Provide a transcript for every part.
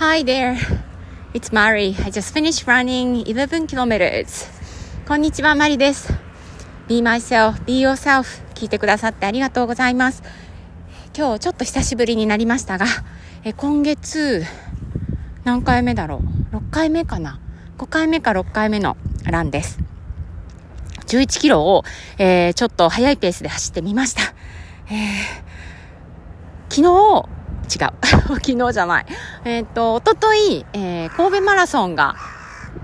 Hi there. It's Mari. I just finished running 11 kilometers. こんにちは、マリです。Be myself, be yourself. 聞いてくださってありがとうございます。今日ちょっと久しぶりになりましたが、え今月、何回目だろう ?6 回目かな ?5 回目か6回目のランです。11キロを、えー、ちょっと速いペースで走ってみました。えー、昨日、違う。昨日じゃない。えっ、ー、と、おととい、えー、神戸マラソンが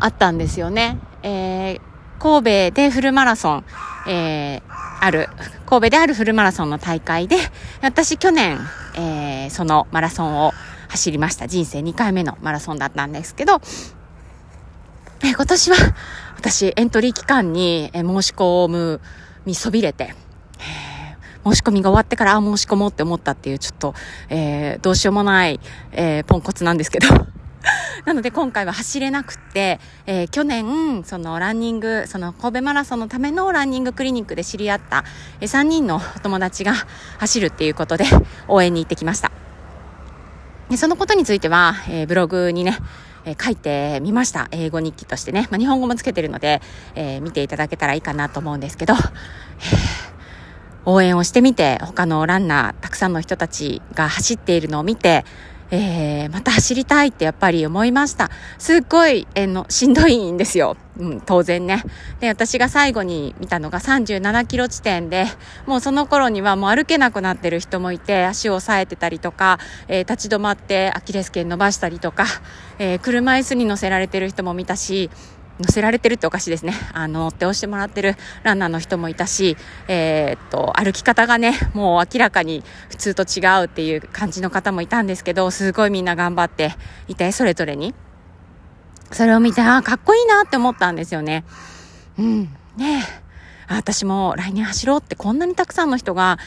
あったんですよね。えー、神戸でフルマラソン、えー、ある、神戸であるフルマラソンの大会で、私去年、えー、そのマラソンを走りました。人生2回目のマラソンだったんですけど、えー、今年は、私、エントリー期間に、申し込むみそびれて、申し込みが終わってから、あ、申し込もうって思ったっていう、ちょっと、えー、どうしようもない、えー、ポンコツなんですけど。なので今回は走れなくて、えー、去年、そのランニング、その神戸マラソンのためのランニングクリニックで知り合った、えー、3人のお友達が走るっていうことで応援に行ってきました。でそのことについては、えー、ブログにね、えー、書いてみました。英語日記としてね。まあ、日本語もつけてるので、えー、見ていただけたらいいかなと思うんですけど、えー応援をしてみて、他のランナー、たくさんの人たちが走っているのを見て、えー、また走りたいってやっぱり思いました。すっごい、えー、の、しんどいんですよ。うん、当然ね。で、私が最後に見たのが37キロ地点で、もうその頃にはもう歩けなくなってる人もいて、足を押さえてたりとか、えー、立ち止まってアキレス腱伸ばしたりとか、えー、車椅子に乗せられてる人も見たし、乗せられてるっておかしいですね。あの、乗って押してもらってるランナーの人もいたし、えー、っと、歩き方がね、もう明らかに普通と違うっていう感じの方もいたんですけど、すごいみんな頑張っていて、それぞれに。それを見て、ああ、かっこいいなって思ったんですよね。うん。ね私も来年走ろうってこんなにたくさんの人が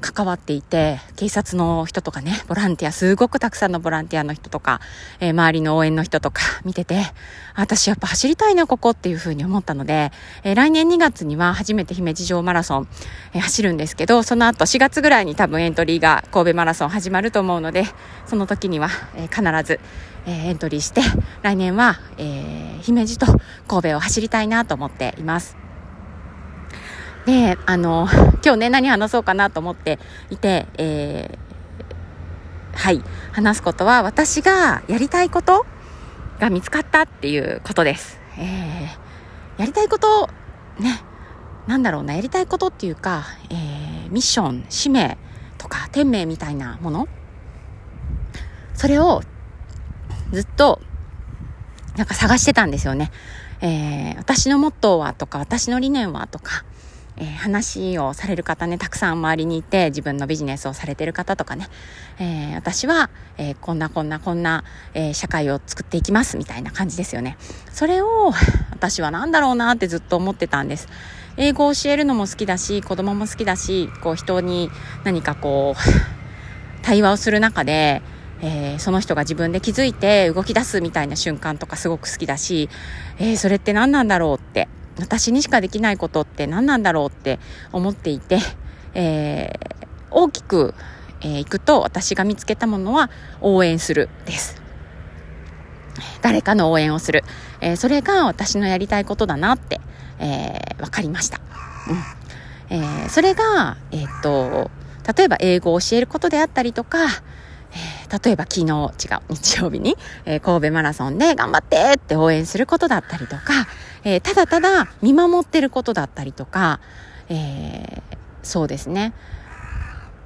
関わっていて、警察の人とかね、ボランティア、すごくたくさんのボランティアの人とか、えー、周りの応援の人とか 見てて、私やっぱ走りたいな、ここっていうふうに思ったので、えー、来年2月には初めて姫路城マラソン、えー、走るんですけど、その後4月ぐらいに多分エントリーが神戸マラソン始まると思うので、その時には、え必ず、えエントリーして、来年は、え姫路と神戸を走りたいなと思っています。で、あの、今日ね、何話そうかなと思っていて、えー、はい、話すことは私がやりたいことが見つかったっていうことです。えー、やりたいこと、ね、なんだろうな、やりたいことっていうか、えー、ミッション、使命とか、天命みたいなものそれをずっとなんか探してたんですよね。えー、私のモットーはとか、私の理念はとか、えー、話をされる方ね、たくさん周りにいて、自分のビジネスをされてる方とかね、えー、私は、えー、こんなこんなこんな、え社会を作っていきます、みたいな感じですよね。それを、私は何だろうなってずっと思ってたんです。英語を教えるのも好きだし、子供も好きだし、こう人に何かこう、対話をする中で、えー、その人が自分で気づいて動き出すみたいな瞬間とかすごく好きだし、えー、それって何なんだろうって私にしかできないことって何なんだろうって思っていて、えー、大きく、えー、いくと私が見つけたものは応援するです。誰かの応援をする。えー、それが私のやりたいことだなって、えー、分かりました。うんえー、それが、えっと、例えば英語を教えることであったりとか、例えば昨日、違う、日曜日に、えー、神戸マラソンで頑張ってって応援することだったりとか、えー、ただただ見守ってることだったりとか、えそうですね。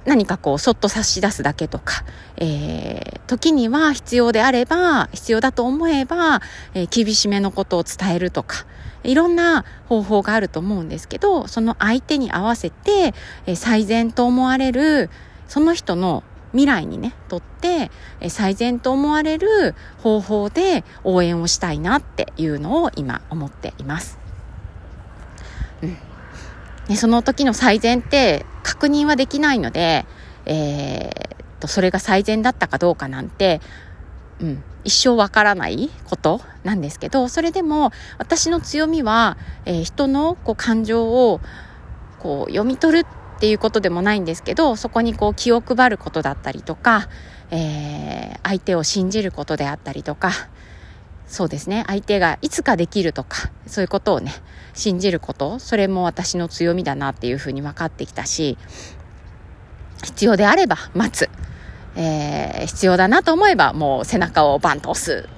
何かこう、そっと差し出すだけとか、え時には必要であれば、必要だと思えば、え厳しめのことを伝えるとか、いろんな方法があると思うんですけど、その相手に合わせて、え最善と思われる、その人の未来にね、とって、え最善と思われる方法で応援をしたいなっていうのを今思っています。うん。ね、その時の最善って確認はできないので、えー、と、それが最善だったかどうかなんて、うん、一生わからないことなんですけど、それでも私の強みは、えー、人のこう感情をこう読み取るってていうことでもないんですけど、そこにこう気を配ることだったりとか、えー、相手を信じることであったりとか、そうですね、相手がいつかできるとか、そういうことをね、信じること、それも私の強みだなっていうふうに分かってきたし、必要であれば待つ。えー、必要だなと思えばもう背中をバンと押す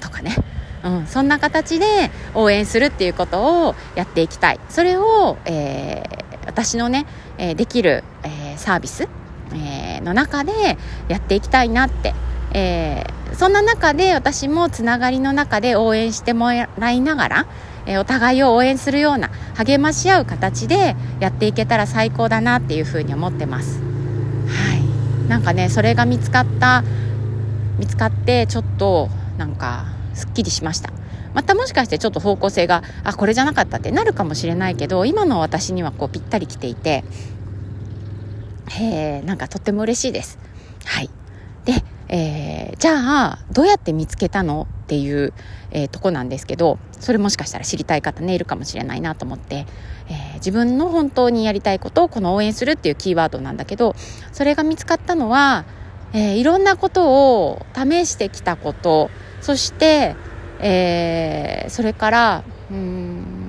とかね。うん、そんな形で応援するっていうことをやっていきたい。それを、えー、私のね、え、できる、え、サービス、え、の中でやっていきたいなって、え、そんな中で私もつながりの中で応援してもらいながら、え、お互いを応援するような励まし合う形でやっていけたら最高だなっていうふうに思ってます。はい、なんかねそれが見つかった見つかってちょっとなんかすっきりしましたまたもしかしてちょっと方向性があこれじゃなかったってなるかもしれないけど今の私にはこうぴったりきていてへえなんかとっても嬉しいです。はい。で、えー、じゃあどうやって見つけたのっていう、えー、とこなんですけどそれもしかしたら知りたい方ねいるかもしれないなと思って、えー、自分の本当にやりたいことをこの応援するっていうキーワードなんだけどそれが見つかったのは、えー、いろんなことを試してきたことそして、えー、それからうん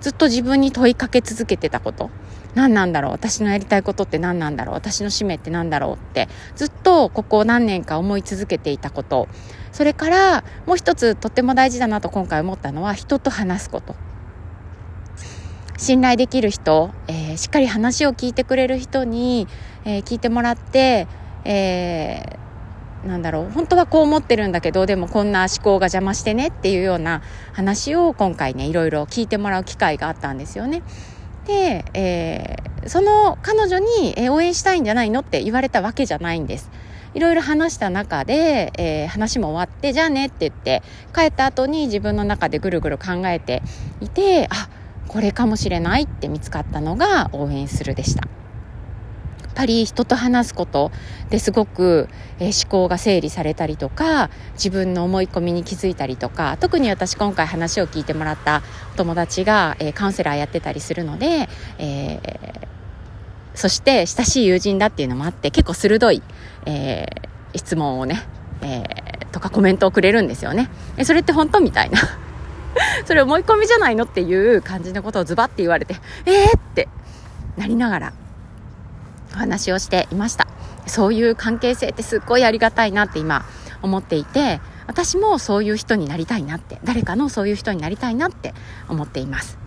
ずっと自分に問いかけ続けてたこと。何なんだろう。私のやりたいことって何なんだろう。私の使命って何だろうって。ずっとここ何年か思い続けていたこと。それからもう一つとっても大事だなと今回思ったのは人と話すこと。信頼できる人、えー、しっかり話を聞いてくれる人に、えー、聞いてもらって、えー、なんだろう本当はこう思ってるんだけどでもこんな思考が邪魔してねっていうような話を今回ねいろいろ聞いてもらう機会があったんですよね。で、えー、その彼女に、え応援したいんじゃないのって言われたわけじゃないんです。いろいろ話した中で、えー、話も終わってじゃあねって言って帰った後に自分の中でぐるぐる考えていてあこれかもしれないって見つかったのが応援するでした。ぱり人と話すことですごく、えー、思考が整理されたりとか自分の思い込みに気づいたりとか特に私今回話を聞いてもらったお友達が、えー、カウンセラーやってたりするので、えー、そして親しい友人だっていうのもあって結構鋭い、え質問をね、えとかコメントをくれるんですよね。えそれって本当みたいな それ思い込みじゃないのっていう感じのことをズバッて言われてえーってなりながらお話をしていましたそういう関係性ってすっごいありがたいなって今思っていて私もそういう人になりたいなって誰かのそういう人になりたいなって思っています、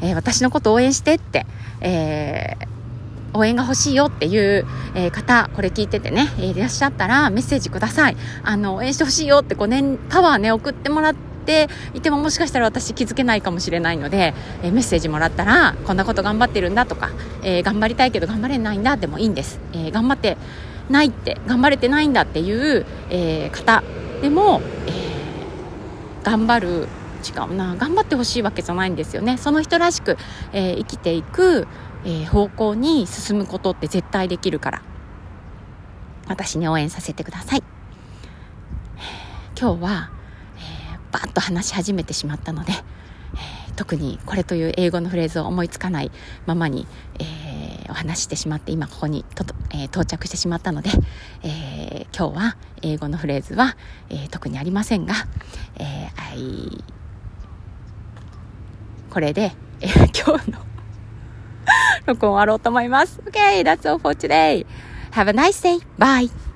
えー、私のこと応援してって、えー応援が欲しいよっていう、えー、方、これ聞いててね、いらっしゃったらメッセージください。あの、応援してほしいよってこうね、パワーね、送ってもらって、ていてももしかしたら私気づけないかもしれないので、え、メッセージもらったらこんなこと頑張ってるんだとか、え、頑張りたいけど頑張れないんだでもいいんです、え、頑張ってないって頑張れてないんだっていう、え方でも、え頑張る違うな頑張ってほしいわけじゃないんですよね。その人らしく、え生きていく、え方向に進むことって絶対できるから。私に応援させてください。今日はバッと話し始めてしまったので、えー、特にこれという英語のフレーズを思いつかないままに、えー、お話してしまって今ここにとえー、到着してしまったので、え今日は英語のフレーズは、え特にありませんが、えー、これで、え今日の録音終わろうと思います。Okay, that's all for today. Have a nice day. Bye.